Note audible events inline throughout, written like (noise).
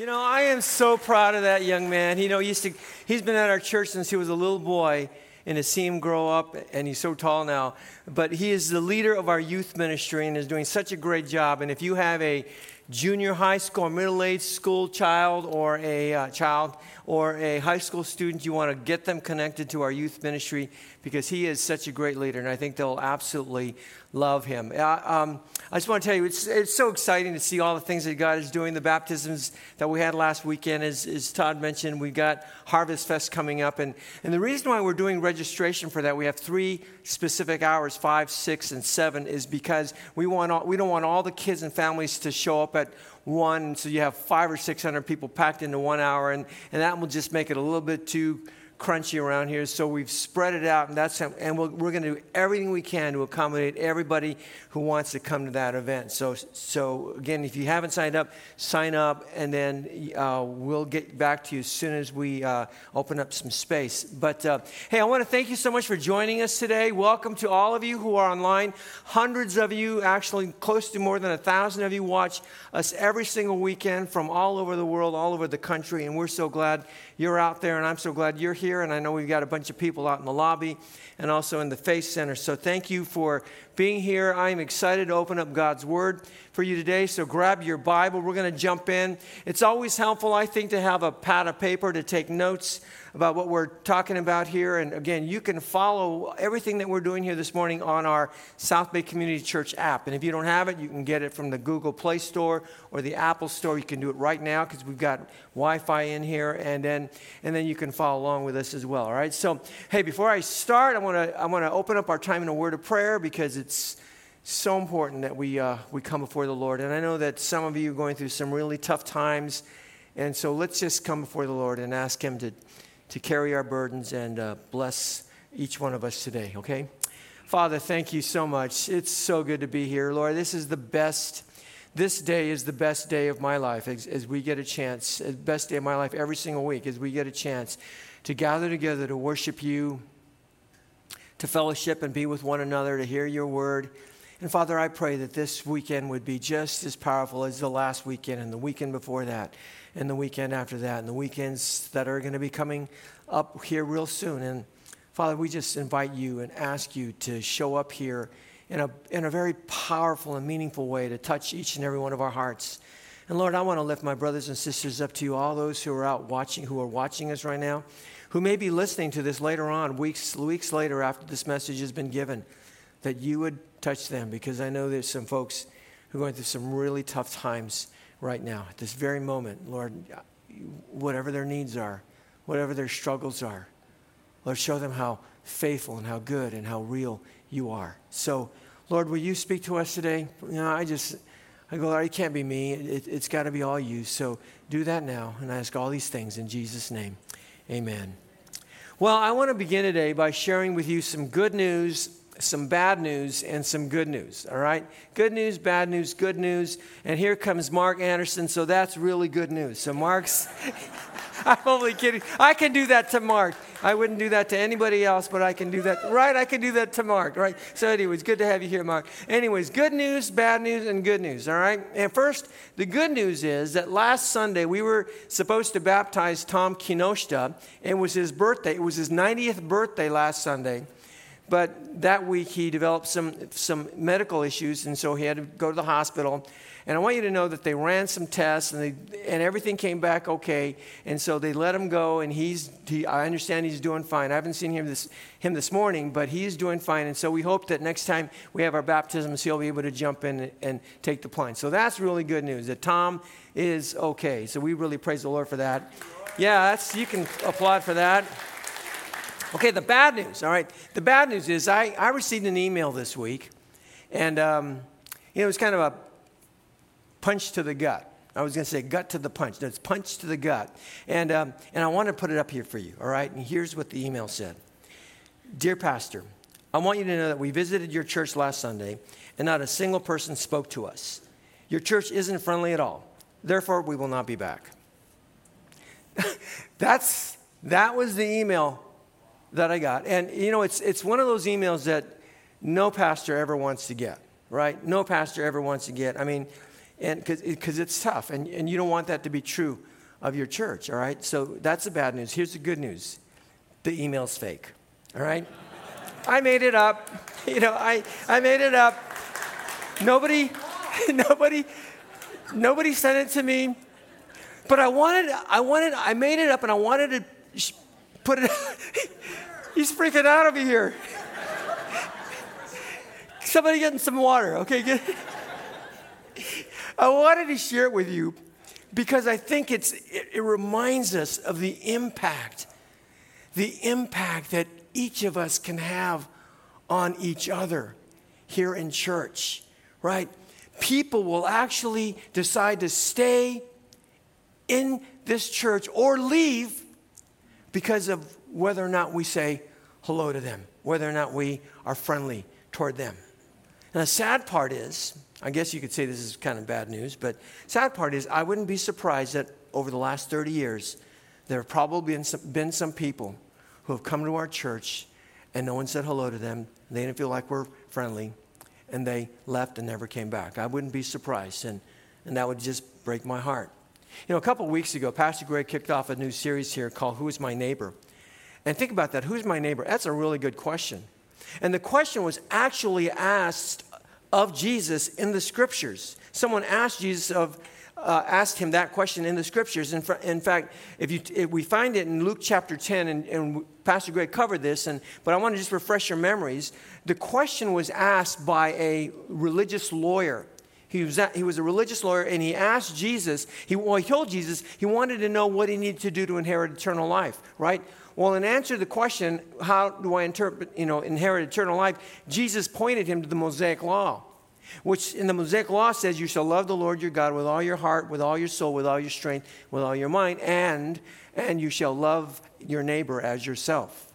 You know, I am so proud of that young man. You know, he used to, he's been at our church since he was a little boy, and to see him grow up, and he's so tall now. But he is the leader of our youth ministry and is doing such a great job. And if you have a junior high school or middle age school child or a uh, child or a high school student, you want to get them connected to our youth ministry because he is such a great leader, and I think they'll absolutely love him. Uh, um, I just want to tell you, it's, it's so exciting to see all the things that God is doing. The baptisms that we had last weekend, as, as Todd mentioned, we've got Harvest Fest coming up. And, and the reason why we're doing registration for that, we have three specific hours five, six, and seven is because we, want all, we don't want all the kids and families to show up at one. So you have five or 600 people packed into one hour, and, and that will just make it a little bit too crunchy around here, so we've spread it out, and that's and we we are going to do everything we can to accommodate everybody who wants to come to that event. So, so again, if you haven't signed up, sign up, and then uh, we'll get back to you as soon as we uh, open up some space. But uh, hey, I want to thank you so much for joining us today. Welcome to all of you who are online. Hundreds of you, actually close to more than a thousand of you, watch us every single weekend from all over the world, all over the country, and we're so glad you're out there, and I'm so glad you're here. And I know we've got a bunch of people out in the lobby and also in the Faith Center. So thank you for being here. I am excited to open up God's Word for you today. So grab your Bible. We're going to jump in. It's always helpful, I think, to have a pad of paper to take notes about what we're talking about here. And again, you can follow everything that we're doing here this morning on our South Bay Community Church app. And if you don't have it, you can get it from the Google Play Store or the Apple Store. You can do it right now because we've got Wi-Fi in here, and then and then you can follow along with us as well. All right. So hey, before I start, I want to I want to open up our time in a word of prayer because it's so important that we uh, we come before the Lord. And I know that some of you are going through some really tough times. And so let's just come before the Lord and ask Him to, to carry our burdens and uh, bless each one of us today, okay? Father, thank you so much. It's so good to be here. Lord, this is the best. This day is the best day of my life as, as we get a chance, the best day of my life every single week as we get a chance to gather together to worship you, to fellowship and be with one another, to hear your word. And Father, I pray that this weekend would be just as powerful as the last weekend and the weekend before that and the weekend after that and the weekends that are going to be coming up here real soon. And Father, we just invite you and ask you to show up here in a, in a very powerful and meaningful way to touch each and every one of our hearts. And Lord, I want to lift my brothers and sisters up to you, all those who are out watching, who are watching us right now, who may be listening to this later on, weeks, weeks later after this message has been given, that you would touch them because I know there's some folks who are going through some really tough times right now, at this very moment, Lord, whatever their needs are, whatever their struggles are, Lord, show them how faithful and how good and how real you are. So, Lord, will you speak to us today? You know, I just, I go, Lord, it can't be me. It, has got to be all you. So do that now. And I ask all these things in Jesus' name. Amen. Well, I want to begin today by sharing with you some good news some bad news and some good news, all right? Good news, bad news, good news. And here comes Mark Anderson, so that's really good news. So, Mark's, (laughs) I'm only kidding. I can do that to Mark. I wouldn't do that to anybody else, but I can do that, right? I can do that to Mark, right? So, anyways, good to have you here, Mark. Anyways, good news, bad news, and good news, all right? And first, the good news is that last Sunday we were supposed to baptize Tom Kinoshita. It was his birthday, it was his 90th birthday last Sunday. But that week he developed some, some medical issues, and so he had to go to the hospital. And I want you to know that they ran some tests, and, they, and everything came back okay. And so they let him go, and he's, he, I understand he's doing fine. I haven't seen him this, him this morning, but he's doing fine. And so we hope that next time we have our baptisms, he'll be able to jump in and, and take the plunge. So that's really good news that Tom is okay. So we really praise the Lord for that. Yeah, that's, you can applaud for that. Okay, the bad news, all right. The bad news is I, I received an email this week, and um, you know, it was kind of a punch to the gut. I was going to say gut to the punch. No, it's punch to the gut. And, um, and I want to put it up here for you, all right? And here's what the email said Dear Pastor, I want you to know that we visited your church last Sunday, and not a single person spoke to us. Your church isn't friendly at all. Therefore, we will not be back. (laughs) That's, that was the email that I got. And, you know, it's, it's one of those emails that no pastor ever wants to get, right? No pastor ever wants to get. I mean, and because it's tough, and, and you don't want that to be true of your church, all right? So that's the bad news. Here's the good news the email's fake, all right? I made it up. (laughs) You know, I, I made it up. Nobody, (laughs) nobody, nobody sent it to me. But I wanted, I wanted, I made it up and I wanted to put it. (laughs) He's freaking out over here. Somebody getting some water, okay? Get, I wanted to share it with you because I think it's, it, it reminds us of the impact, the impact that each of us can have on each other here in church, right? People will actually decide to stay in this church or leave because of whether or not we say hello to them, whether or not we are friendly toward them. And the sad part is, I guess you could say this is kind of bad news, but sad part is I wouldn't be surprised that over the last 30 years, there have probably been some, been some people who have come to our church and no one said hello to them. They didn't feel like we're friendly, and they left and never came back. I wouldn't be surprised, and, and that would just break my heart. You know, a couple weeks ago, Pastor Greg kicked off a new series here called Who is My Neighbor? And think about that. Who's my neighbor? That's a really good question. And the question was actually asked of Jesus in the scriptures. Someone asked Jesus of, uh, asked him that question in the scriptures. In, fr- in fact, if, you, if we find it in Luke chapter 10, and, and Pastor Greg covered this, and, but I want to just refresh your memories. The question was asked by a religious lawyer. He was, at, he was a religious lawyer, and he asked Jesus, he, well, he told Jesus he wanted to know what he needed to do to inherit eternal life, right? Well, in answer to the question, how do I interpret, you know, inherit eternal life, Jesus pointed him to the Mosaic Law which in the Mosaic Law says, You shall love the Lord your God with all your heart, with all your soul, with all your strength, with all your mind, and, and you shall love your neighbor as yourself.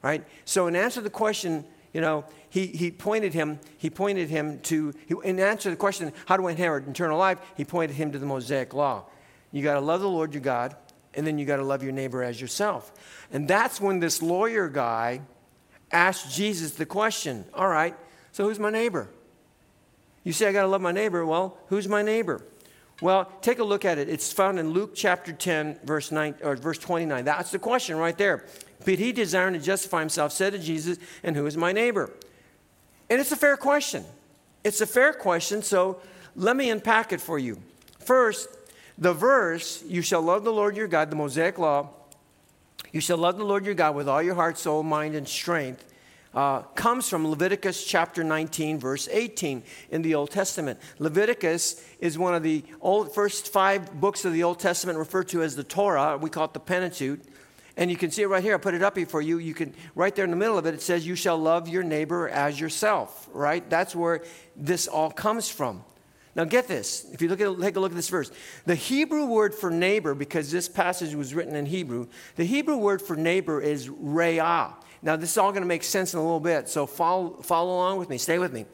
Right? So, in answer to the question, you know, he, he pointed him, he pointed him to, he, in answer to the question, how do I inherit eternal life? He pointed him to the Mosaic Law. You got to love the Lord your God, and then you got to love your neighbor as yourself. And that's when this lawyer guy asked Jesus the question, all right, so who's my neighbor? You say, I got to love my neighbor. Well, who's my neighbor? Well, take a look at it. It's found in Luke chapter 10, verse, 9, or verse 29. That's the question right there. But he, desiring to justify himself, said to Jesus, And who is my neighbor? And it's a fair question. It's a fair question, so let me unpack it for you. First, the verse, You shall love the Lord your God, the Mosaic law. You shall love the Lord your God with all your heart, soul, mind, and strength uh, comes from Leviticus chapter 19, verse 18 in the Old Testament. Leviticus is one of the old, first five books of the Old Testament referred to as the Torah. We call it the Pentateuch. And you can see it right here. I put it up here for you. You can, right there in the middle of it, it says, You shall love your neighbor as yourself, right? That's where this all comes from. Now, get this. If you look at, take a look at this verse, the Hebrew word for neighbor, because this passage was written in Hebrew, the Hebrew word for neighbor is re'ah. Now, this is all going to make sense in a little bit, so follow, follow along with me. Stay with me.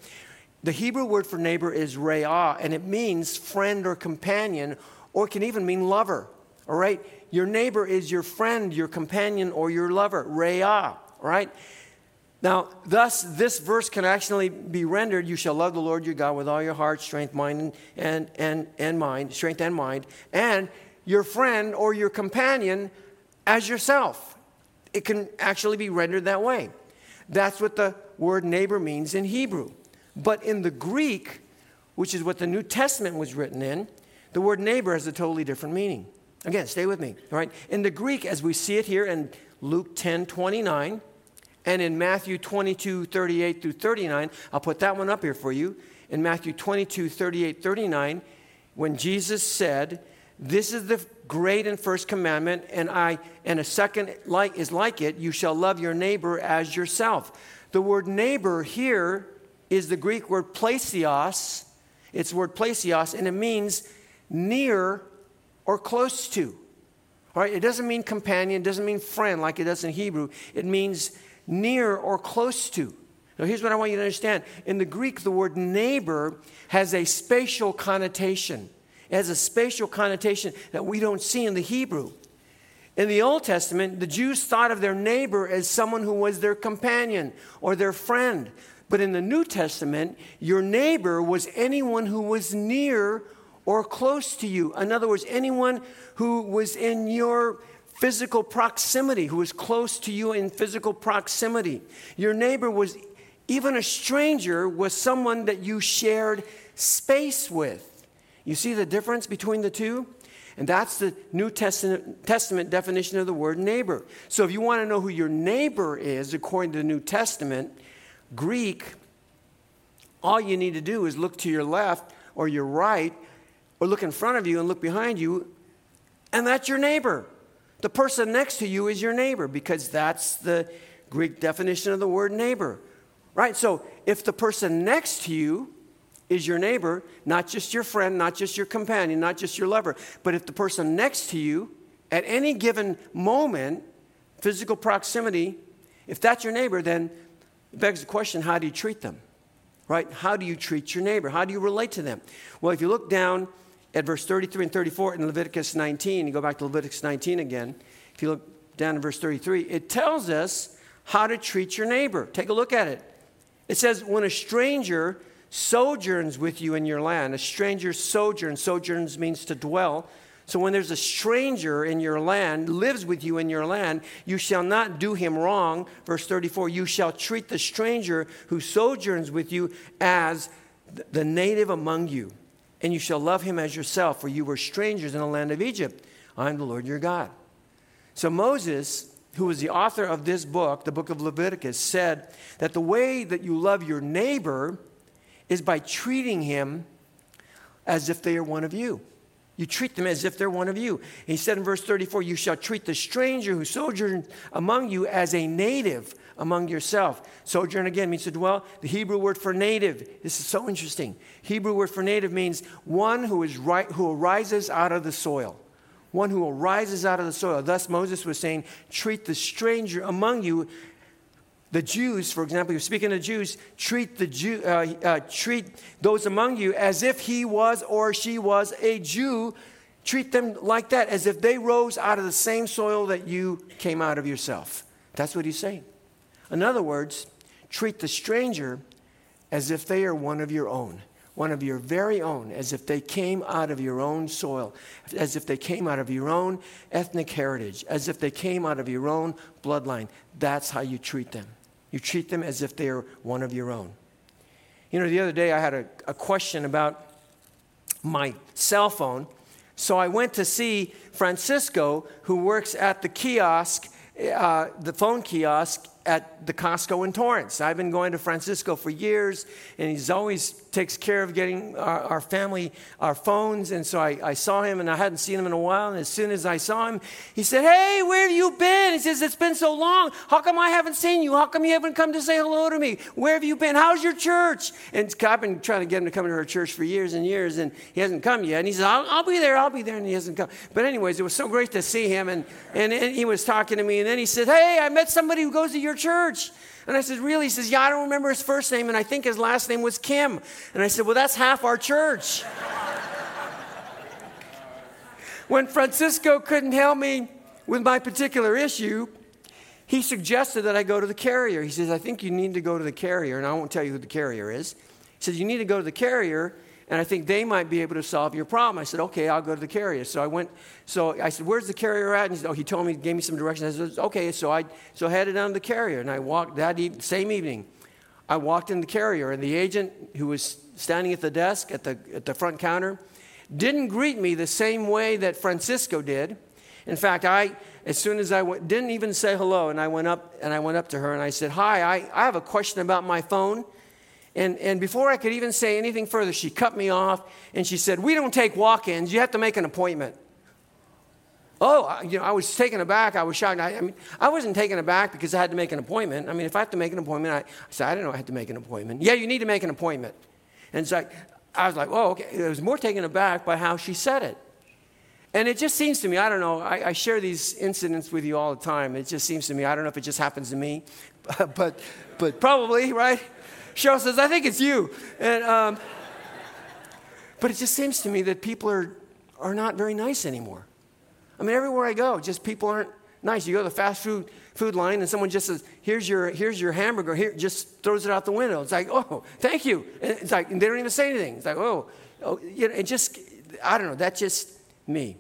The Hebrew word for neighbor is re'ah, and it means friend or companion, or it can even mean lover. All right? Your neighbor is your friend, your companion, or your lover. Re'ah. All right? Now, thus, this verse can actually be rendered You shall love the Lord your God with all your heart, strength, mind, and, and, and mind, strength and mind, and your friend or your companion as yourself it can actually be rendered that way. That's what the word neighbor means in Hebrew. But in the Greek, which is what the New Testament was written in, the word neighbor has a totally different meaning. Again, stay with me. All right? In the Greek, as we see it here in Luke 10 29, and in Matthew 22 38 through 39, I'll put that one up here for you. In Matthew 22 38 39, when Jesus said, This is the great and first commandment, and I and a second like is like it, you shall love your neighbor as yourself. The word neighbor here is the Greek word plesios. It's word plesios, and it means near or close to. All right, it doesn't mean companion, it doesn't mean friend like it does in Hebrew. It means near or close to. Now, here's what I want you to understand. In the Greek, the word neighbor has a spatial connotation. It has a spatial connotation that we don't see in the Hebrew. In the Old Testament, the Jews thought of their neighbor as someone who was their companion or their friend. But in the New Testament, your neighbor was anyone who was near or close to you. In other words, anyone who was in your physical proximity, who was close to you in physical proximity. Your neighbor was even a stranger, was someone that you shared space with. You see the difference between the two? And that's the New Testament, Testament definition of the word neighbor. So if you want to know who your neighbor is, according to the New Testament, Greek, all you need to do is look to your left or your right, or look in front of you and look behind you, and that's your neighbor. The person next to you is your neighbor because that's the Greek definition of the word neighbor. Right? So if the person next to you is your neighbor, not just your friend, not just your companion, not just your lover, but if the person next to you at any given moment, physical proximity, if that's your neighbor, then it begs the question how do you treat them? Right? How do you treat your neighbor? How do you relate to them? Well, if you look down at verse 33 and 34 in Leviticus 19, you go back to Leviticus 19 again. If you look down in verse 33, it tells us how to treat your neighbor. Take a look at it. It says, when a stranger sojourns with you in your land. A stranger sojourns. Sojourns means to dwell. So when there's a stranger in your land, lives with you in your land, you shall not do him wrong. Verse 34 You shall treat the stranger who sojourns with you as the native among you, and you shall love him as yourself, for you were strangers in the land of Egypt. I am the Lord your God. So Moses, who was the author of this book, the book of Leviticus, said that the way that you love your neighbor is by treating him as if they are one of you. You treat them as if they're one of you. He said in verse 34, You shall treat the stranger who sojourns among you as a native among yourself. Sojourn again means to dwell. The Hebrew word for native, this is so interesting. Hebrew word for native means one who is right, who arises out of the soil. One who arises out of the soil. Thus, Moses was saying, Treat the stranger among you the Jews, for example, you're speaking to Jews, treat, the Jew, uh, uh, treat those among you as if he was or she was a Jew. Treat them like that, as if they rose out of the same soil that you came out of yourself. That's what he's saying. In other words, treat the stranger as if they are one of your own, one of your very own, as if they came out of your own soil, as if they came out of your own ethnic heritage, as if they came out of your own bloodline. That's how you treat them. You treat them as if they are one of your own. You know, the other day I had a, a question about my cell phone. So I went to see Francisco, who works at the kiosk, uh, the phone kiosk at the Costco in Torrance. I've been going to Francisco for years, and he's always takes care of getting our, our family our phones. And so I, I, saw him, and I hadn't seen him in a while. And as soon as I saw him, he said, "Hey, where have you been?" He says, "It's been so long. How come I haven't seen you? How come you haven't come to say hello to me? Where have you been? How's your church?" And I've been trying to get him to come to our church for years and years, and he hasn't come yet. And he says, "I'll, I'll be there. I'll be there," and he hasn't come. But anyways, it was so great to see him, and, and and he was talking to me, and then he said, "Hey, I met somebody who goes to your church." And I said, Really? He says, Yeah, I don't remember his first name, and I think his last name was Kim. And I said, Well, that's half our church. (laughs) when Francisco couldn't help me with my particular issue, he suggested that I go to the carrier. He says, I think you need to go to the carrier, and I won't tell you who the carrier is. He says, You need to go to the carrier and I think they might be able to solve your problem. I said, okay, I'll go to the carrier. So I went, so I said, where's the carrier at? And he said, oh, he told me, gave me some directions. I said, okay, so I so I headed down to the carrier, and I walked that e- same evening. I walked in the carrier, and the agent who was standing at the desk at the at the front counter didn't greet me the same way that Francisco did. In fact, I as soon as I went, didn't even say hello, and I went up and I went up to her and I said, hi, I, I have a question about my phone. And, and before I could even say anything further, she cut me off and she said, We don't take walk ins, you have to make an appointment. Oh, you know, I was taken aback. I was shocked. I, I, mean, I wasn't taken aback because I had to make an appointment. I mean, if I have to make an appointment, I, I said, I didn't know I had to make an appointment. Yeah, you need to make an appointment. And so I, I was like, oh, okay. I was more taken aback by how she said it. And it just seems to me, I don't know, I, I, share these incidents with you all the time. It just seems to me, I don't know if it just happens to me, (laughs) but, but probably, right? Cheryl says, I think it's you. And, um, but it just seems to me that people are, are not very nice anymore. I mean, everywhere I go, just people aren't nice. You go to the fast food food line and someone just says, here's your, here's your hamburger, here, just throws it out the window. It's like, oh, thank you. And it's like, and they don't even say anything. It's like, oh, oh you know, it just, I don't know, that's just me.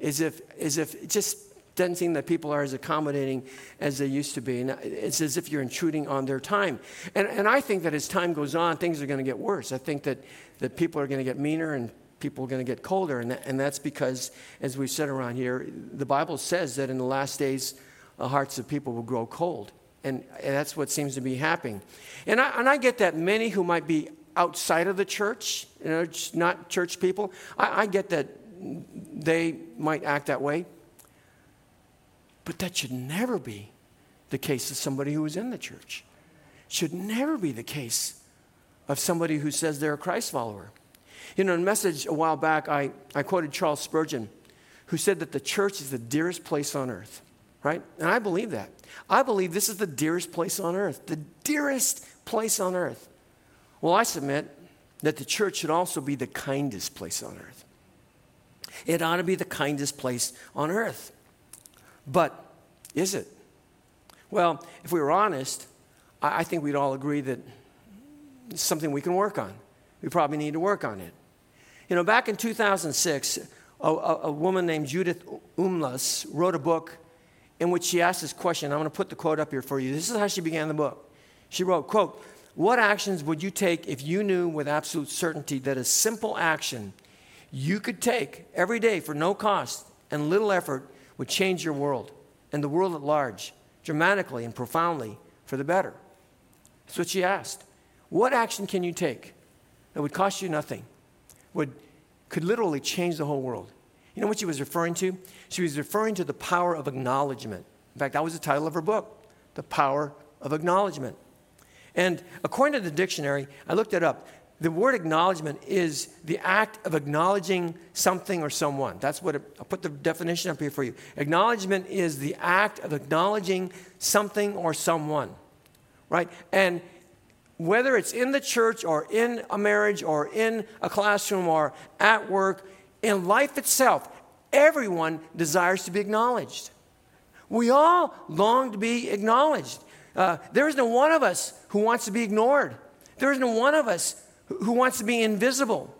As if, as if just doesn't seem that people are as accommodating as they used to be. And it's as if you're intruding on their time. And, and I think that as time goes on, things are going to get worse. I think that, that people are going to get meaner and people are going to get colder. And, that, and that's because, as we've said around here, the Bible says that in the last days, the hearts of people will grow cold. And, and that's what seems to be happening. And I, and I get that many who might be outside of the church, you know, not church people, I, I get that they might act that way. But that should never be the case of somebody who is in the church. Should never be the case of somebody who says they're a Christ follower. You know, in a message a while back, I, I quoted Charles Spurgeon, who said that the church is the dearest place on earth, right? And I believe that. I believe this is the dearest place on earth, the dearest place on earth. Well, I submit that the church should also be the kindest place on earth. It ought to be the kindest place on earth. But is it? Well, if we were honest, I, think we'd all agree that it's something we can work on. We probably need to work on it. You know, back in 2006, a, a, a woman named Judith Umlas wrote a book in which she asked this question. I'm going to put the quote up here for you. This is how she began the book. She wrote, quote, what actions would you take if you knew with absolute certainty that a simple action you could take every day for no cost and little effort would change your world and the world at large dramatically and profoundly for the better. That's what she asked. What action can you take that would cost you nothing, would, could literally change the whole world? You know what she was referring to? She was referring to the power of acknowledgement. In fact, that was the title of her book, The Power of Acknowledgement. And according to the dictionary, I looked it up the word acknowledgement is the act of acknowledging something or someone. That's what it, I'll put the definition up here for you. Acknowledgement is the act of acknowledging something or someone, right? And whether it's in the church or in a marriage or in a classroom or at work, in life itself, everyone desires to be acknowledged. We all long to be acknowledged. Uh, there isn't one of us who wants to be ignored. There isn't one of us who wants to be invisible.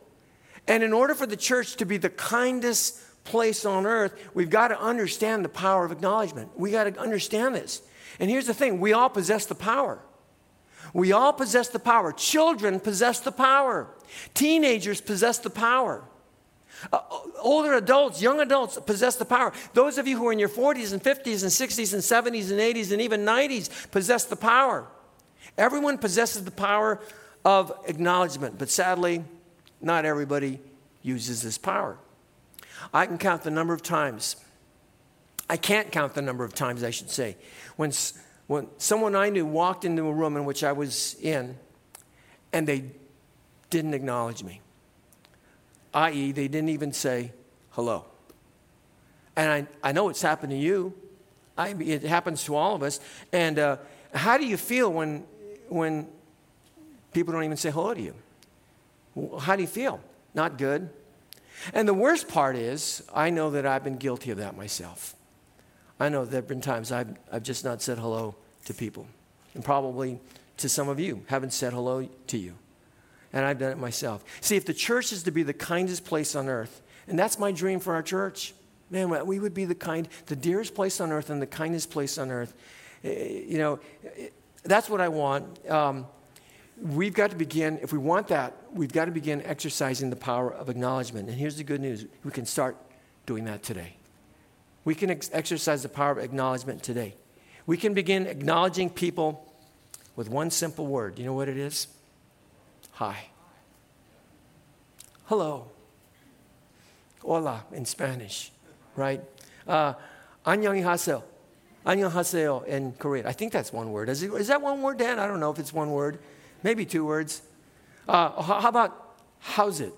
And in order for the church to be the kindest place on earth, we've got to understand the power of acknowledgement. We got to understand this. And here's the thing we all possess the power. We all possess the power. Children possess the power. Teenagers possess the power. Uh, older adults, young adults possess the power. Those of you who are in your 40s and 50s and 60s and 70s and 80s and even 90s possess the power. Everyone possesses the power of acknowledgement. But sadly, not everybody uses this power. I can count the number of times, I can't count the number of times, I should say, when, when someone I knew walked into a room in which I was in and they didn't acknowledge me, i.e., they didn't even say hello. And I, I know it's happened to you. I, it happens to all of us. And uh, how do you feel when, when People don't even say hello to you. How do you feel? Not good. And the worst part is, I know that I've been guilty of that myself. I know there have been times I've, I've just not said hello to people. And probably to some of you, haven't said hello to you. And I've done it myself. See, if the church is to be the kindest place on earth, and that's my dream for our church, man, we would be the kind, the dearest place on earth and the kindest place on earth. Eh, you know, eh, that's what I want. Um, we've got to begin, if we want that, we've got to begin exercising the power of acknowledgement. And here's the good news we can start doing that today. We can ex- exercise the power of acknowledgement today. We can begin acknowledging people with one simple word. You know what it is? Hi. Hello. Hola in Spanish, right? Uh, annyeonghaseyo. Annyeonghaseyo in Korean. I think that's one word. Is, it, is that one word, Dan? I don't know if it's one word maybe two words. Uh, how about how's it?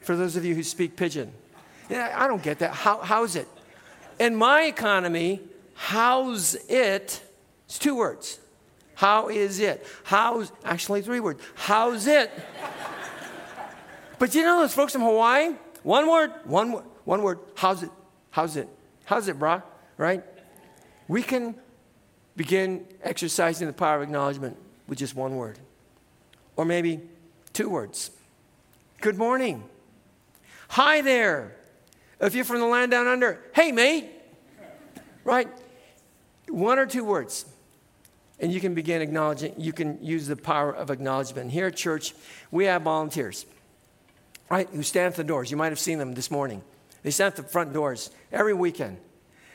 For those of you who speak pidgin. Yeah, I don't get that. How, how's it? In my economy, how's it? It's two words. How is it? How's, actually three words. How's it? but you know those folks from Hawaii? One word, one, one word. How's it? How's it? How's it, brah? Right? We can begin exercising the power of acknowledgement with just one word. Or maybe two words. Good morning. Hi there. If you're from the land down under, hey, mate. Right? One or two words. And you can begin acknowledging, you can use the power of acknowledgement. Here at church, we have volunteers, right, who stand at the doors. You might have seen them this morning. They stand at the front doors every weekend.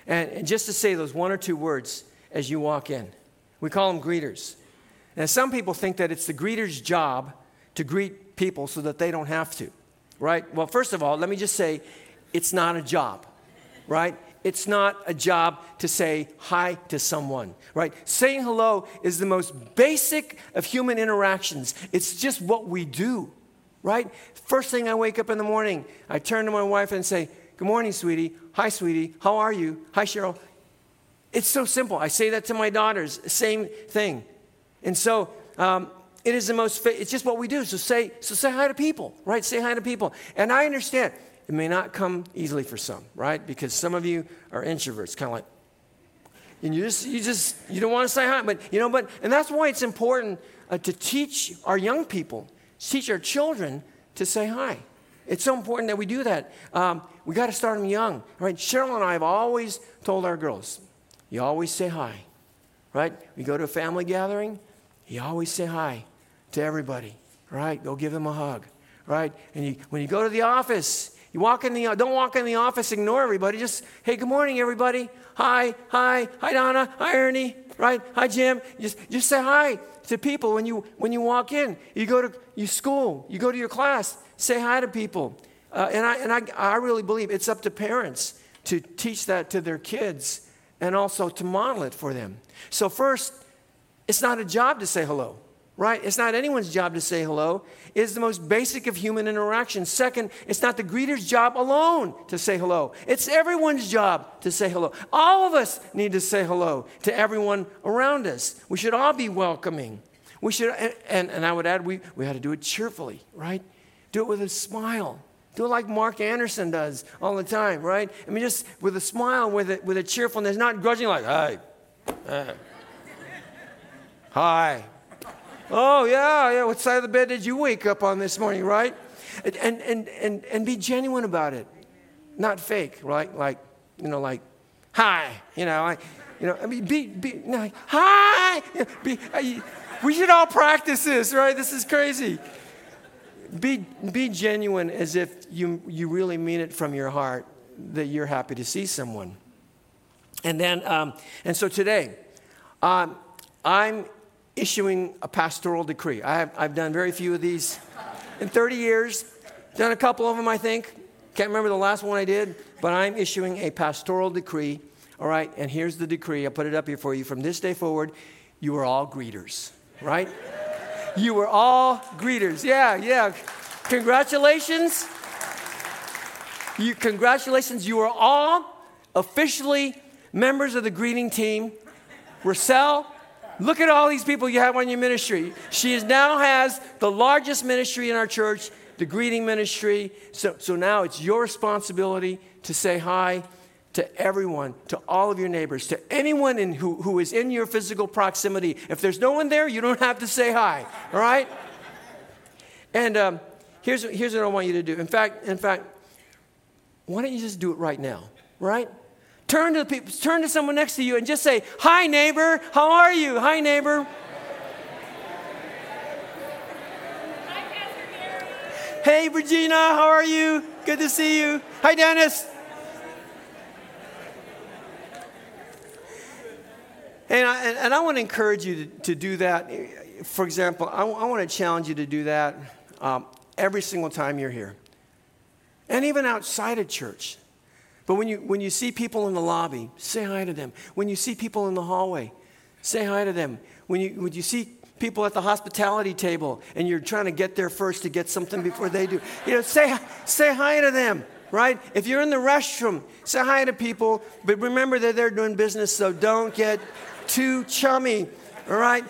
And, and just to say those one or two words as you walk in, we call them greeters. And some people think that it's the greeter's job to greet people so that they don't have to, right? Well, first of all, let me just say it's not a job, right? It's not a job to say hi to someone, right? Saying hello is the most basic of human interactions. It's just what we do, right? First thing I wake up in the morning, I turn to my wife and say, Good morning, sweetie. Hi, sweetie. How are you? Hi, Cheryl. It's so simple. I say that to my daughters, same thing. And so, um, it is the most, it's just what we do. So say, so say hi to people, right? Say hi to people. And I understand it may not come easily for some, right? Because some of you are introverts, kind of like, and you just, you just, you don't want to say hi, but you know, but, and that's why it's important uh, to teach our young people, teach our children to say hi. It's so important that we do that. Um, we got to start them young, right? Cheryl and I have always told our girls, you always say hi, right? We go to a family gathering, you always say hi to everybody, right? Go give them a hug, right? And you, when you go to the office, you walk in the, don't walk in the office, ignore everybody. Just, hey, good morning, everybody. Hi, hi, hi, Donna. Hi, Ernie. Right? Hi, Jim. Just, just say hi to people when you, when you walk in. You go to your school, you go to your class, say hi to people. Uh, and I, and I, I really believe it's up to parents to teach that to their kids and also to model it for them. So, first, it's not a job to say hello right? It's not anyone's job to say hello. It's the most basic of human interaction. Second, it's not the greeter's job alone to say hello. It's everyone's job to say hello. All of us need to say hello to everyone around us. We should all be welcoming. We should, and, and I would add, we, we had to do it cheerfully, right? Do it with a smile. Do it like Mark Anderson does all the time, right? I mean, just with a smile, with a, with a cheerfulness, not grudging, like, hey, hey, hi, Oh, yeah, yeah. What side of the bed did you wake up on this morning, right? And, and, and, and be genuine about it, not fake, right? Like, you know, like, hi, you know, like, you know, I mean, be, be, you like, hi. Be, I, we should all practice this, right? This is crazy. Be, be genuine as if you, you really mean it from your heart that you're happy to see someone. And then, um, and so today, um, I'm issuing a pastoral decree. I have, I've done very few of these in 30 years, done a couple of them, I think. Can't remember the last one I did, but I'm issuing a pastoral decree. All right, and here's the decree. I'll put it up here for you. From this day forward, you are all greeters, right? You are all greeters. Yeah, yeah. Congratulations. You, congratulations. You are all officially members of the greeting team. Rochelle, Look at all these people you have on your ministry. She is now has the largest ministry in our church, the greeting ministry. So, so now it's your responsibility to say hi to everyone, to all of your neighbors, to anyone in who, who is in your physical proximity. If there's no one there, you don't have to say hi, all right? And um, here's, here's what I want you to do. In fact, in fact, why don't you just do it right now, right? Turn to the people, turn to someone next to you and just say, Hi, neighbor. How are you? Hi, neighbor. Hey, Regina, how are you? Good to see you. Hi, Dennis. And I, and I want to encourage you to, to do that. For example, I, I want to challenge you to do that um, every single time you're here. And even outside of church. But when you, when you see people in the lobby, say hi to them. When you see people in the hallway, say hi to them. When you, when you see people at the hospitality table and you're trying to get there first to get something before they do, you know, say, say hi to them, right? If you're in the restroom, say hi to people, but remember that they're doing business, so don't get too chummy, all right?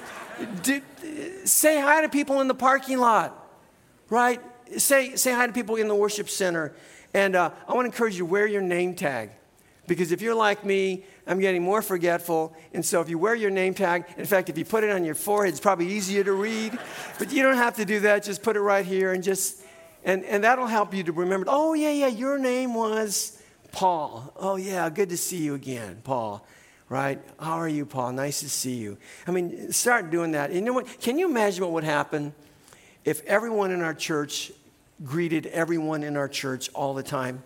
Do, say hi to people in the parking lot, right? Say, say hi to people in the worship center. And uh, I want to encourage you to wear your name tag. Because if you're like me, I'm getting more forgetful. And so if you wear your name tag, in fact, if you put it on your forehead, it's probably easier to read. But you don't have to do that. Just put it right here and just, and, and that'll help you to remember, oh, yeah, yeah, your name was Paul. Oh, yeah, good to see you again, Paul. Right? How are you, Paul? Nice to see you. I mean, start doing that. You know what? Can you imagine what would happen if everyone in our church greeted everyone in our church all the time?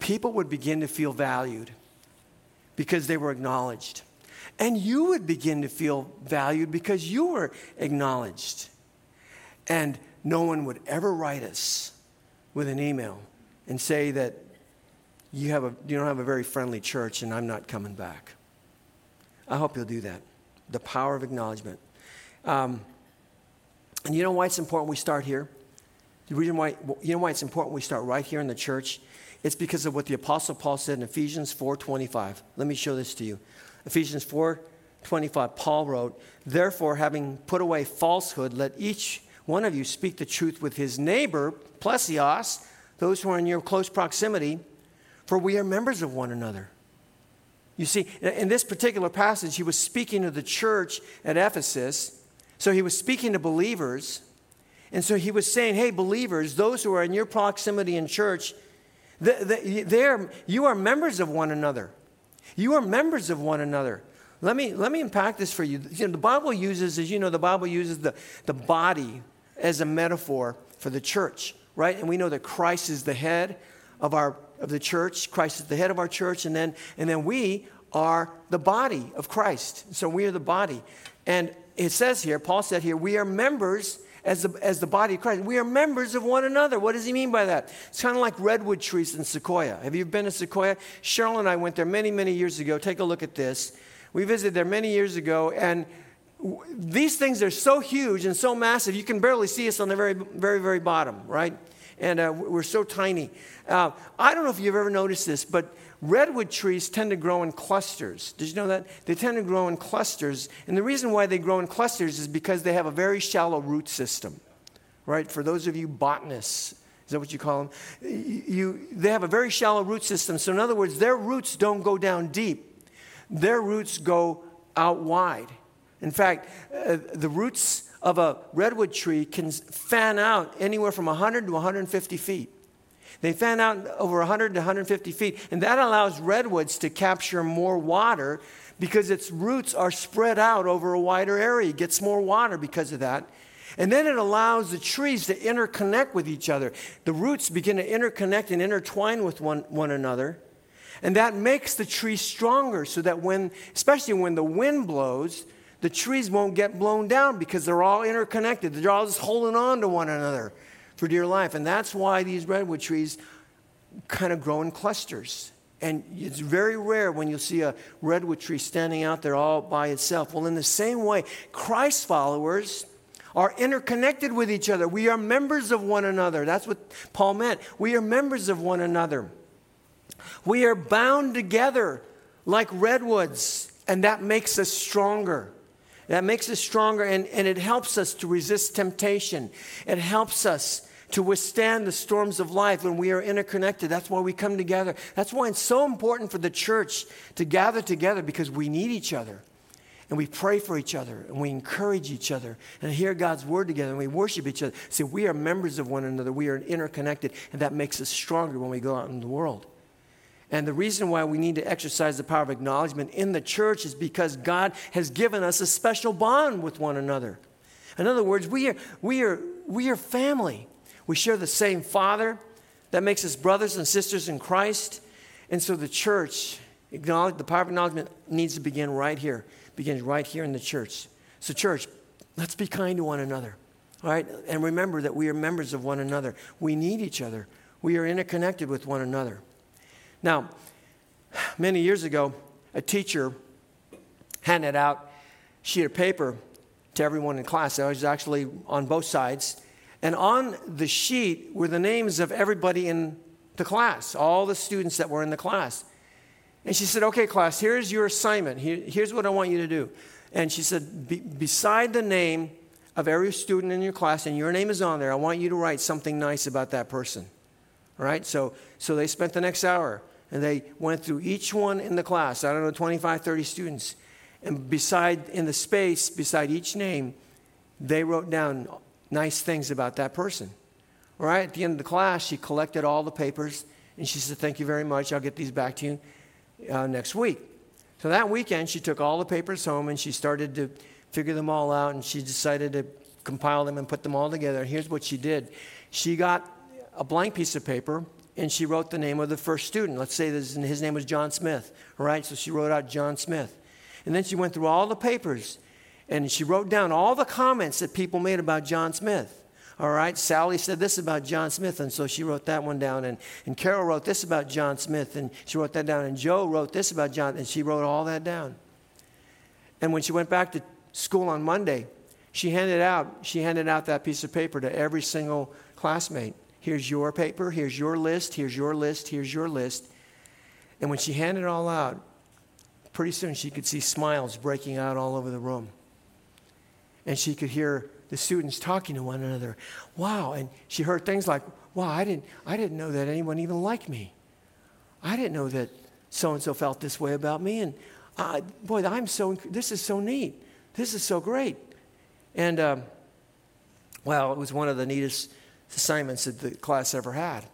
People would begin to feel valued because they were acknowledged. And you would begin to feel valued because you were acknowledged. And no one would ever write us with an email and say that you, have a, you don't have a very friendly church and I'm not coming back. I hope you'll do that. The power of acknowledgement. Um, and you know why it's important we start here? The reason why, you know why it's important we start right here in the church? It's because of what the Apostle Paul said in Ephesians 4.25. Let me show this to you. Ephesians 4.25, Paul wrote, Therefore, having put away falsehood, let each one of you speak the truth with his neighbor, plesios, those who are in your close proximity, for we are members of one another. You see, in this particular passage, he was speaking to the church at Ephesus. So he was speaking to believers. And so he was saying, hey, believers, those who are in your proximity in church, they're, you are members of one another. You are members of one another. Let me, let me unpack this for you. you know, the Bible uses, as you know, the Bible uses the, the body as a metaphor for the church, right? And we know that Christ is the head of, our, of the church. Christ is the head of our church. And then, and then we are the body of Christ. So we are the body. And it says here, Paul said here, we are members as the, as the body of Christ. We are members of one another. What does he mean by that? It's kind of like redwood trees in Sequoia. Have you been to Sequoia? Cheryl and I went there many, many years ago. Take a look at this. We visited there many years ago, and w- these things are so huge and so massive, you can barely see us on the very, very, very bottom, right? And uh, we're so tiny. Uh, I don't know if you've ever noticed this, but redwood trees tend to grow in clusters. Did you know that? They tend to grow in clusters. And the reason why they grow in clusters is because they have a very shallow root system, right? For those of you botanists, is that what you call them? You, they have a very shallow root system. So, in other words, their roots don't go down deep, their roots go out wide. In fact, uh, the roots of a redwood tree can fan out anywhere from 100 to 150 feet. They fan out over 100 to 150 feet, and that allows redwoods to capture more water because its roots are spread out over a wider area. It gets more water because of that. And then it allows the trees to interconnect with each other. The roots begin to interconnect and intertwine with one, one another. And that makes the tree stronger so that when, especially when the wind blows, the trees won't get blown down because they're all interconnected. They're all just holding on to one another for dear life. And that's why these redwood trees kind of grow in clusters. And it's very rare when you'll see a redwood tree standing out there all by itself. Well, in the same way, Christ followers are interconnected with each other. We are members of one another. That's what Paul meant. We are members of one another. We are bound together like redwoods, and that makes us stronger. That makes us stronger, and, and it helps us to resist temptation. It helps us to withstand the storms of life when we are interconnected. That's why we come together. That's why it's so important for the church to gather together because we need each other. And we pray for each other and we encourage each other and hear God's word together and we worship each other. See, we are members of one another. We are interconnected, and that makes us stronger when we go out in the world. And the reason why we need to exercise the power of acknowledgement in the church is because God has given us a special bond with one another. In other words, we are, we are, we are family. We share the same Father. That makes us brothers and sisters in Christ. And so the church, acknowledge, the power of acknowledgement needs to begin right here. begins right here in the church. So, church, let's be kind to one another. All right? And remember that we are members of one another. We need each other. We are interconnected with one another. Now, many years ago, a teacher handed out sheet of paper to everyone in class. I was actually on both sides. And on the sheet were the names of everybody in the class, all the students that were in the class. And she said, Okay, class, here's your assignment. Here, here's what I want you to do. And she said, Be, Beside the name of every student in your class, and your name is on there, I want you to write something nice about that person. All right? So, so they spent the next hour and they went through each one in the class. I don't know, 25, 30 students. And beside, in the space beside each name, they wrote down nice things about that person. Right, at the end of the class, she collected all the papers and she said, Thank you very much. I'll get these back to you uh, next week. So that weekend, she took all the papers home and she started to figure them all out and she decided to compile them and put them all together. Here's what she did she got a blank piece of paper and she wrote the name of the first student. Let's say this, his name was John Smith, right? So she wrote out John Smith. And then she went through all the papers and she wrote down all the comments that people made about John Smith. All right, Sally said this about John Smith, and so she wrote that one down. And, and Carol wrote this about John Smith, and she wrote that down. And Joe wrote this about John, and she wrote all that down. And when she went back to school on Monday, she handed out, she handed out that piece of paper to every single classmate. Here's your paper, here's your list, here's your list, here's your list. And when she handed it all out, pretty soon she could see smiles breaking out all over the room. And she could hear the students talking to one another. Wow. And she heard things like, wow, I didn't, I didn't know that anyone even liked me. I didn't know that so and so felt this way about me. And uh, boy, I'm so, this is so neat. This is so great. And, um, well, it was one of the neatest assignments that the class ever had.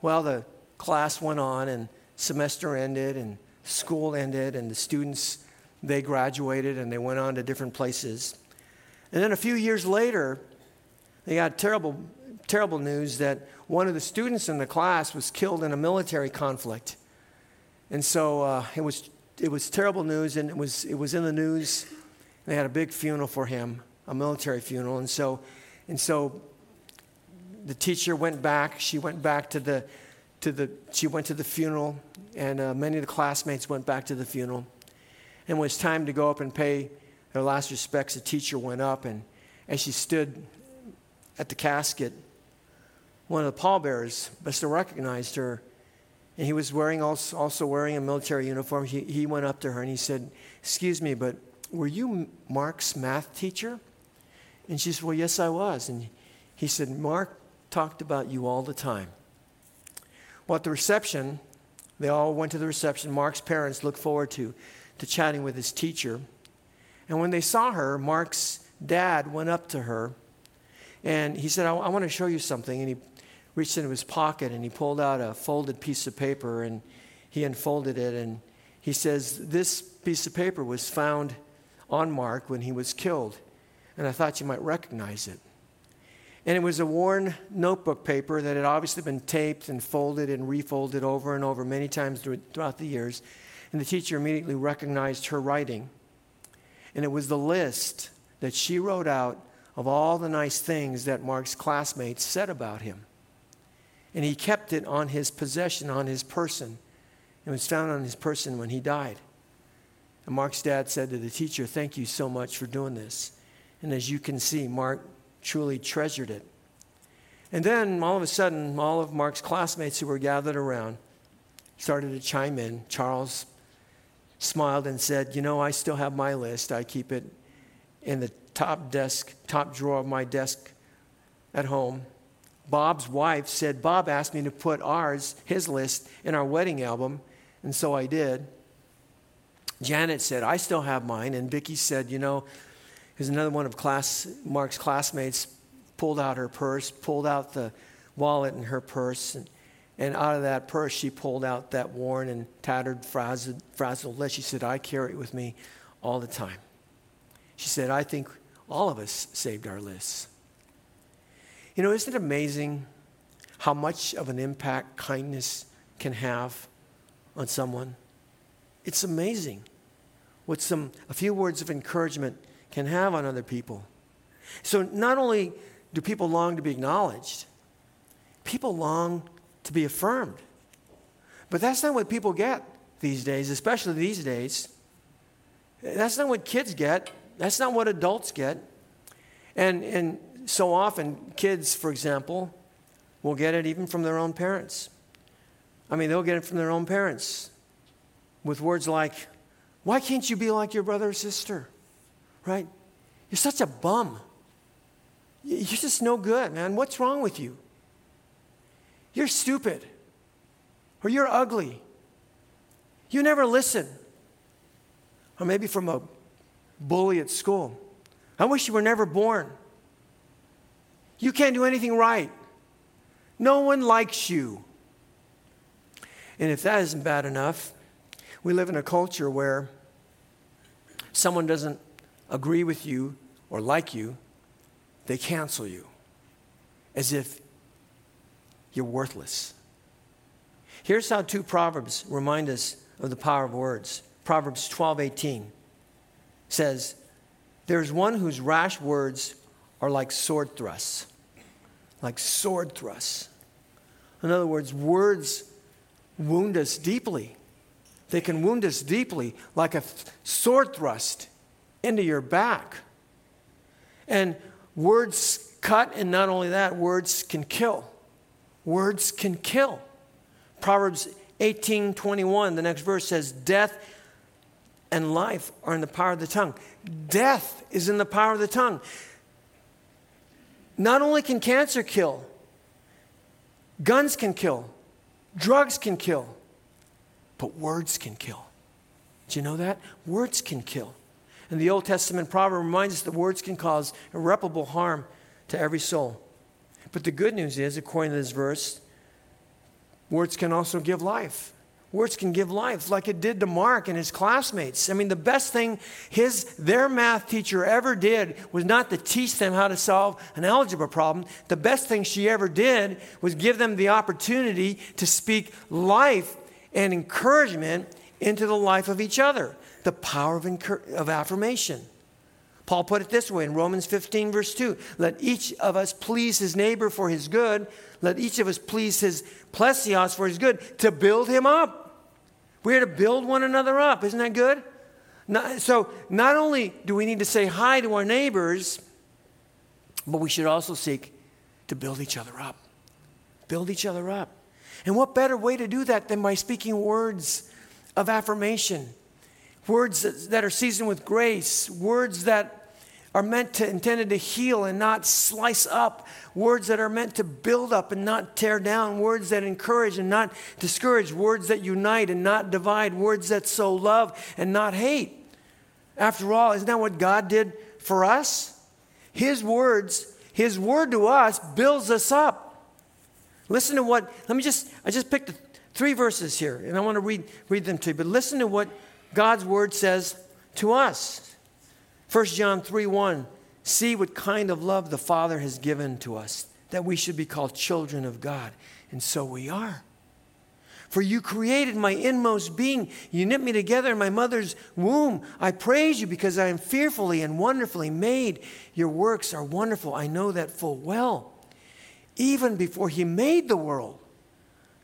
Well, the class went on and semester ended and school ended and the students, they graduated and they went on to different places. And then a few years later, they got terrible, terrible news that one of the students in the class was killed in a military conflict. And so uh, it, was, it was terrible news, and it was, it was in the news. They had a big funeral for him, a military funeral. And so, and so the teacher went back. She went back to the, to the, she went to the funeral, and uh, many of the classmates went back to the funeral. And when it was time to go up and pay their last respects, the teacher went up, and as she stood at the casket, one of the pallbearers must have recognized her. And he was wearing also, also wearing a military uniform. He, he went up to her and he said, Excuse me, but were you Mark's math teacher? And she said, Well, yes, I was. And he said, Mark talked about you all the time. Well, at the reception, they all went to the reception. Mark's parents looked forward to, to chatting with his teacher. And when they saw her, Mark's dad went up to her and he said, I, I want to show you something. And he reached into his pocket and he pulled out a folded piece of paper and he unfolded it. And he says, This piece of paper was found on Mark when he was killed. And I thought you might recognize it. And it was a worn notebook paper that had obviously been taped and folded and refolded over and over many times throughout the years. And the teacher immediately recognized her writing. And it was the list that she wrote out of all the nice things that Mark's classmates said about him. And he kept it on his possession, on his person. It was found on his person when he died. And Mark's dad said to the teacher, Thank you so much for doing this. And as you can see, Mark truly treasured it. And then all of a sudden, all of Mark's classmates who were gathered around started to chime in. Charles smiled and said, You know, I still have my list. I keep it in the top desk, top drawer of my desk at home. Bob's wife said, Bob asked me to put ours, his list, in our wedding album, and so I did. Janet said, I still have mine. And Vicki said, You know, here's another one of class, Mark's classmates pulled out her purse, pulled out the wallet in her purse, and and out of that purse, she pulled out that worn and tattered, frazzled, frazzled list. She said, I carry it with me all the time. She said, I think all of us saved our lists. You know, isn't it amazing how much of an impact kindness can have on someone? It's amazing what some, a few words of encouragement can have on other people. So not only do people long to be acknowledged, people long to be affirmed. But that's not what people get these days, especially these days. That's not what kids get. That's not what adults get. And, and so often, kids, for example, will get it even from their own parents. I mean, they'll get it from their own parents with words like, Why can't you be like your brother or sister? Right? You're such a bum. You're just no good, man. What's wrong with you? You're stupid. Or you're ugly. You never listen. Or maybe from a bully at school. I wish you were never born. You can't do anything right. No one likes you. And if that isn't bad enough, we live in a culture where someone doesn't agree with you or like you, they cancel you as if you're worthless. Here's how two proverbs remind us of the power of words. Proverbs 12:18 says, "There's one whose rash words are like sword thrusts." Like sword thrusts. In other words, words wound us deeply. They can wound us deeply like a sword thrust into your back. And words cut, and not only that, words can kill. Words can kill. Proverbs 18 21, the next verse says, Death and life are in the power of the tongue. Death is in the power of the tongue. Not only can cancer kill, guns can kill, drugs can kill, but words can kill. Do you know that? Words can kill. And the Old Testament proverb reminds us that words can cause irreparable harm to every soul. But the good news is, according to this verse, words can also give life. Words can give life, like it did to Mark and his classmates. I mean, the best thing his, their math teacher ever did was not to teach them how to solve an algebra problem. The best thing she ever did was give them the opportunity to speak life and encouragement into the life of each other. The power of, of affirmation. Paul put it this way in Romans 15, verse 2 Let each of us please his neighbor for his good. Let each of us please his plesios for his good, to build him up. We're to build one another up. Isn't that good? Not, so, not only do we need to say hi to our neighbors, but we should also seek to build each other up. Build each other up. And what better way to do that than by speaking words of affirmation? Words that, that are seasoned with grace, words that are meant to intended to heal and not slice up words that are meant to build up and not tear down words that encourage and not discourage words that unite and not divide words that sow love and not hate. After all isn't that what god did for us? His words his word to us builds us up. Listen to what let me just i just picked three verses here and i want to read read them to you but listen to what god's word says to us 1 John 3 1 See what kind of love the Father has given to us, that we should be called children of God. And so we are. For you created my inmost being. You knit me together in my mother's womb. I praise you because I am fearfully and wonderfully made. Your works are wonderful. I know that full well. Even before He made the world,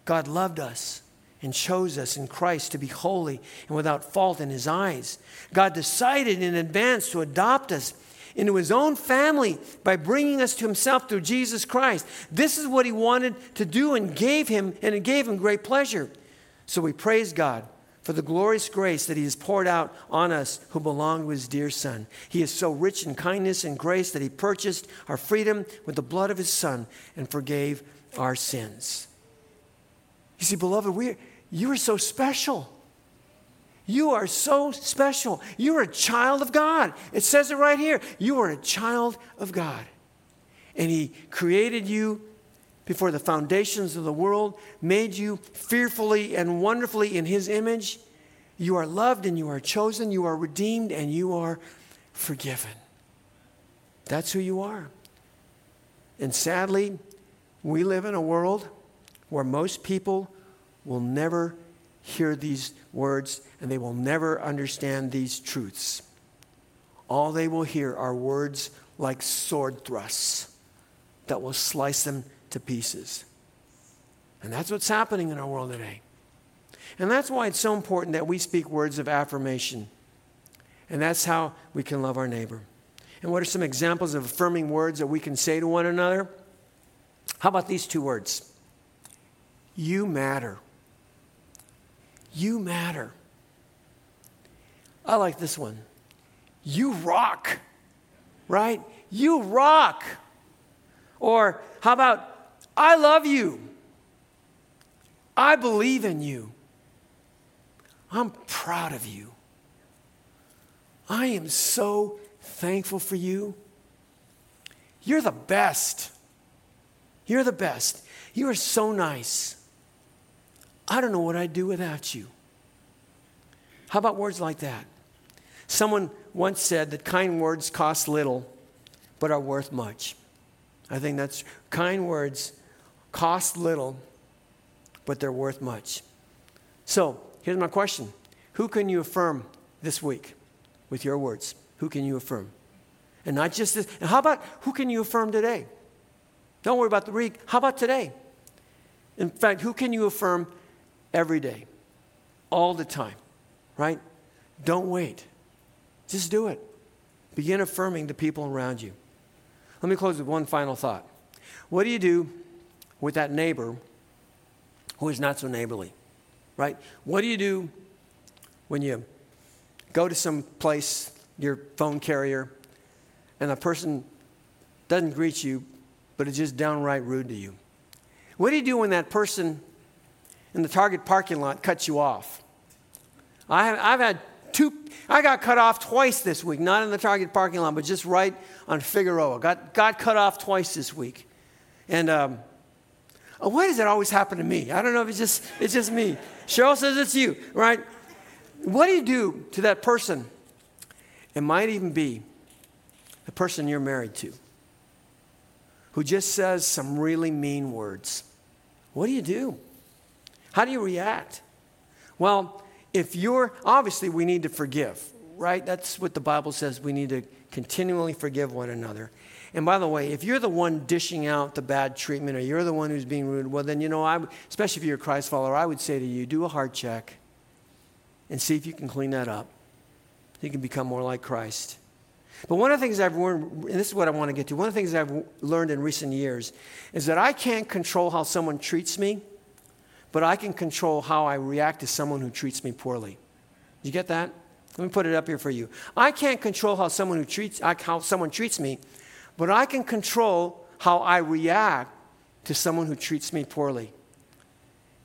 God loved us and chose us in Christ to be holy and without fault in His eyes. God decided in advance to adopt us into His own family by bringing us to Himself through Jesus Christ. This is what He wanted to do and gave Him, and it gave Him great pleasure. So we praise God for the glorious grace that He has poured out on us who belong to His dear Son. He is so rich in kindness and grace that He purchased our freedom with the blood of His Son and forgave our sins. You see, beloved, we, you are so special. You are so special. You are a child of God. It says it right here. You are a child of God. And He created you before the foundations of the world, made you fearfully and wonderfully in His image. You are loved and you are chosen, you are redeemed, and you are forgiven. That's who you are. And sadly, we live in a world where most people will never hear these words and they will never understand these truths. All they will hear are words like sword thrusts that will slice them to pieces. And that's what's happening in our world today. And that's why it's so important that we speak words of affirmation. And that's how we can love our neighbor. And what are some examples of affirming words that we can say to one another? How about these two words? You matter. You matter. I like this one. You rock, right? You rock. Or how about, I love you. I believe in you. I'm proud of you. I am so thankful for you. You're the best. You're the best. You are so nice. I don't know what I'd do without you. How about words like that? Someone once said that kind words cost little, but are worth much. I think that's kind words cost little, but they're worth much. So here's my question Who can you affirm this week with your words? Who can you affirm? And not just this. And how about who can you affirm today? Don't worry about the week. How about today? In fact, who can you affirm every day, all the time, right? Don't wait. Just do it. Begin affirming the people around you. Let me close with one final thought. What do you do with that neighbor who is not so neighborly? Right? What do you do when you go to some place, your phone carrier, and the person doesn't greet you, but is just downright rude to you? What do you do when that person in the Target parking lot cuts you off? I have, I've had two, I got cut off twice this week, not in the Target parking lot, but just right on Figueroa. Got, got cut off twice this week. And um, uh, why does that always happen to me? I don't know if it's just, it's just me. Cheryl says it's you, right? What do you do to that person? It might even be the person you're married to who just says some really mean words. What do you do? How do you react? Well, if you're, obviously, we need to forgive, right? That's what the Bible says. We need to continually forgive one another. And by the way, if you're the one dishing out the bad treatment or you're the one who's being rude, well, then, you know, I, especially if you're a Christ follower, I would say to you, do a heart check and see if you can clean that up. You can become more like Christ. But one of the things I've learned, and this is what I want to get to, one of the things I've learned in recent years is that I can't control how someone treats me, but I can control how I react to someone who treats me poorly. You get that? Let me put it up here for you. I can't control how someone who treats how someone treats me, but I can control how I react to someone who treats me poorly.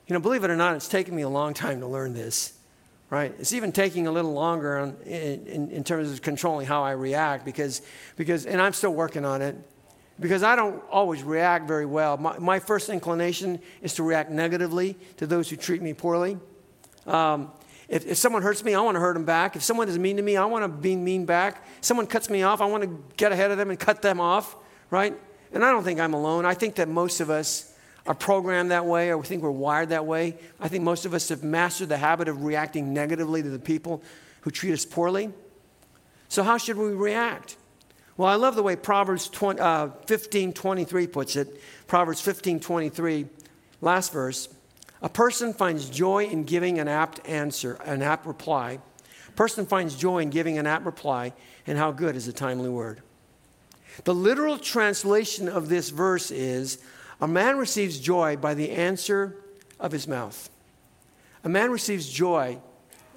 You know, believe it or not, it's taken me a long time to learn this, right? It's even taking a little longer on, in, in, in terms of controlling how I react because, because, and I'm still working on it, because I don't always react very well. My, my first inclination is to react negatively to those who treat me poorly. Um, if, if someone hurts me, I want to hurt them back. If someone is mean to me, I want to be mean back. Someone cuts me off, I want to get ahead of them and cut them off, right? And I don't think I'm alone. I think that most of us are programmed that way or we think we're wired that way. I think most of us have mastered the habit of reacting negatively to the people who treat us poorly. So, how should we react? Well, I love the way Proverbs 20, uh, 15 23 puts it. Proverbs 15 23, last verse. A person finds joy in giving an apt answer, an apt reply. A person finds joy in giving an apt reply, and how good is a timely word. The literal translation of this verse is A man receives joy by the answer of his mouth. A man receives joy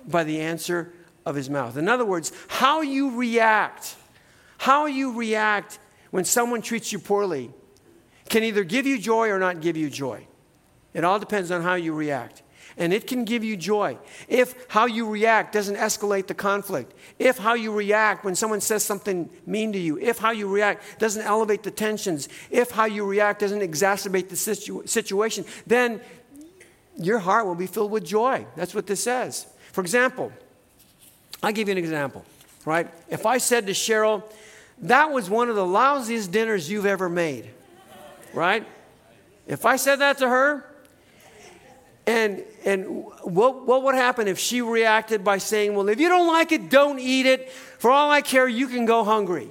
by the answer of his mouth. In other words, how you react, how you react when someone treats you poorly can either give you joy or not give you joy. It all depends on how you react. And it can give you joy if how you react doesn't escalate the conflict. If how you react when someone says something mean to you. If how you react doesn't elevate the tensions. If how you react doesn't exacerbate the situ- situation. Then your heart will be filled with joy. That's what this says. For example, I'll give you an example, right? If I said to Cheryl, that was one of the lousiest dinners you've ever made, right? If I said that to her, and, and what, what would happen if she reacted by saying, Well, if you don't like it, don't eat it. For all I care, you can go hungry.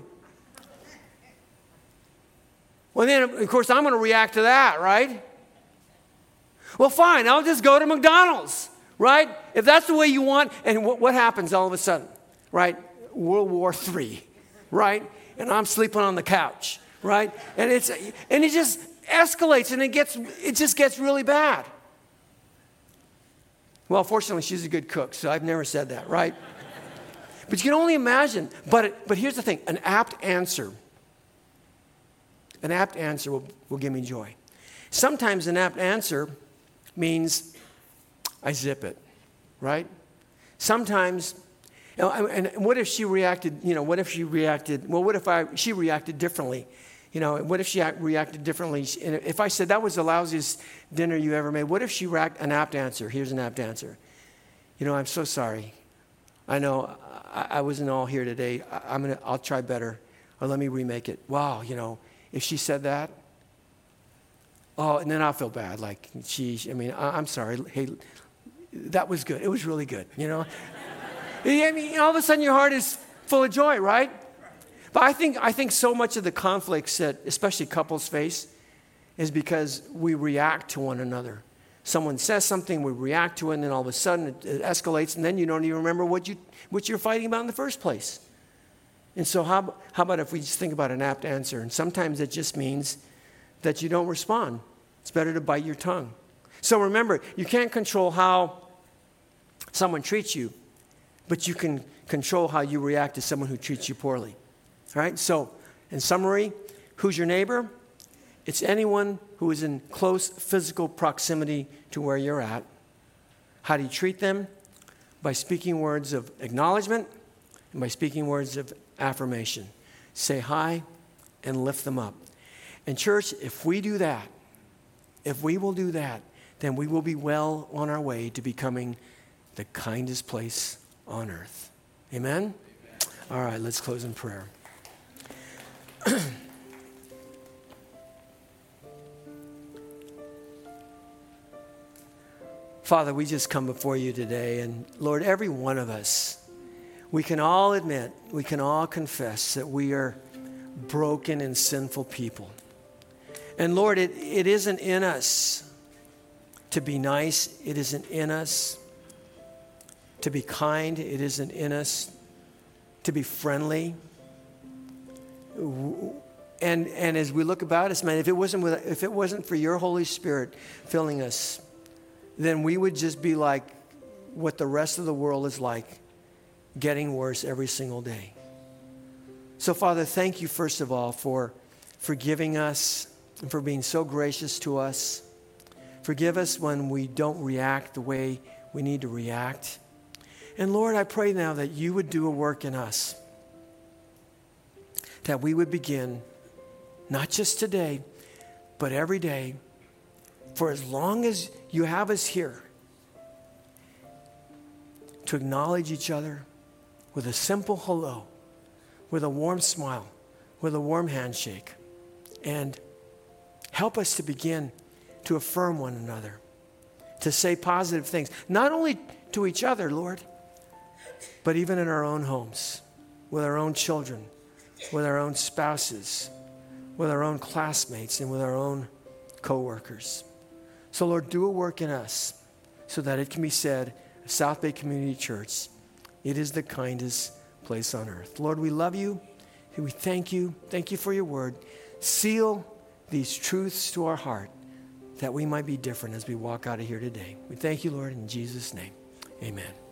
Well, then, of course, I'm going to react to that, right? Well, fine, I'll just go to McDonald's, right? If that's the way you want. And what, what happens all of a sudden, right? World War III, right? And I'm sleeping on the couch, right? And, it's, and it just escalates and it, gets, it just gets really bad. Well, fortunately, she's a good cook, so I've never said that, right? (laughs) but you can only imagine. But, but here's the thing an apt answer, an apt answer will, will give me joy. Sometimes an apt answer means I zip it, right? Sometimes, and what if she reacted, you know, what if she reacted, well, what if I, she reacted differently? You know, what if she act, reacted differently? And if I said that was the lousiest dinner you ever made, what if she racked an apt answer? Here's an apt answer. You know, I'm so sorry. I know I, I wasn't all here today. I, am gonna, I'll try better. Or let me remake it. Wow, you know, if she said that, oh, and then I'll feel bad. Like, she, I mean, I, I'm sorry. Hey, that was good. It was really good, you know? I mean, all of a sudden your heart is full of joy, right? But I think, I think so much of the conflicts that especially couples face is because we react to one another. Someone says something, we react to it, and then all of a sudden it, it escalates, and then you don't even remember what, you, what you're fighting about in the first place. And so, how, how about if we just think about an apt answer? And sometimes it just means that you don't respond. It's better to bite your tongue. So remember, you can't control how someone treats you, but you can control how you react to someone who treats you poorly. All right? So, in summary, who's your neighbor? It's anyone who is in close physical proximity to where you're at. How do you treat them? By speaking words of acknowledgement and by speaking words of affirmation. Say hi and lift them up. And, church, if we do that, if we will do that, then we will be well on our way to becoming the kindest place on earth. Amen? Amen. All right, let's close in prayer. (clears throat) Father, we just come before you today, and Lord, every one of us, we can all admit, we can all confess that we are broken and sinful people. And Lord, it, it isn't in us to be nice, it isn't in us to be kind, it isn't in us to be friendly. And, and as we look about us, man, if it, wasn't with, if it wasn't for your Holy Spirit filling us, then we would just be like what the rest of the world is like, getting worse every single day. So, Father, thank you, first of all, for forgiving us and for being so gracious to us. Forgive us when we don't react the way we need to react. And Lord, I pray now that you would do a work in us, that we would begin, not just today, but every day, for as long as you have us here, to acknowledge each other with a simple hello, with a warm smile, with a warm handshake, and help us to begin to affirm one another, to say positive things, not only to each other, Lord but even in our own homes, with our own children, with our own spouses, with our own classmates, and with our own coworkers. So, Lord, do a work in us so that it can be said, South Bay Community Church, it is the kindest place on earth. Lord, we love you. We thank you. Thank you for your word. Seal these truths to our heart that we might be different as we walk out of here today. We thank you, Lord, in Jesus' name. Amen.